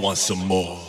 want some more.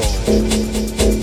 Self-control.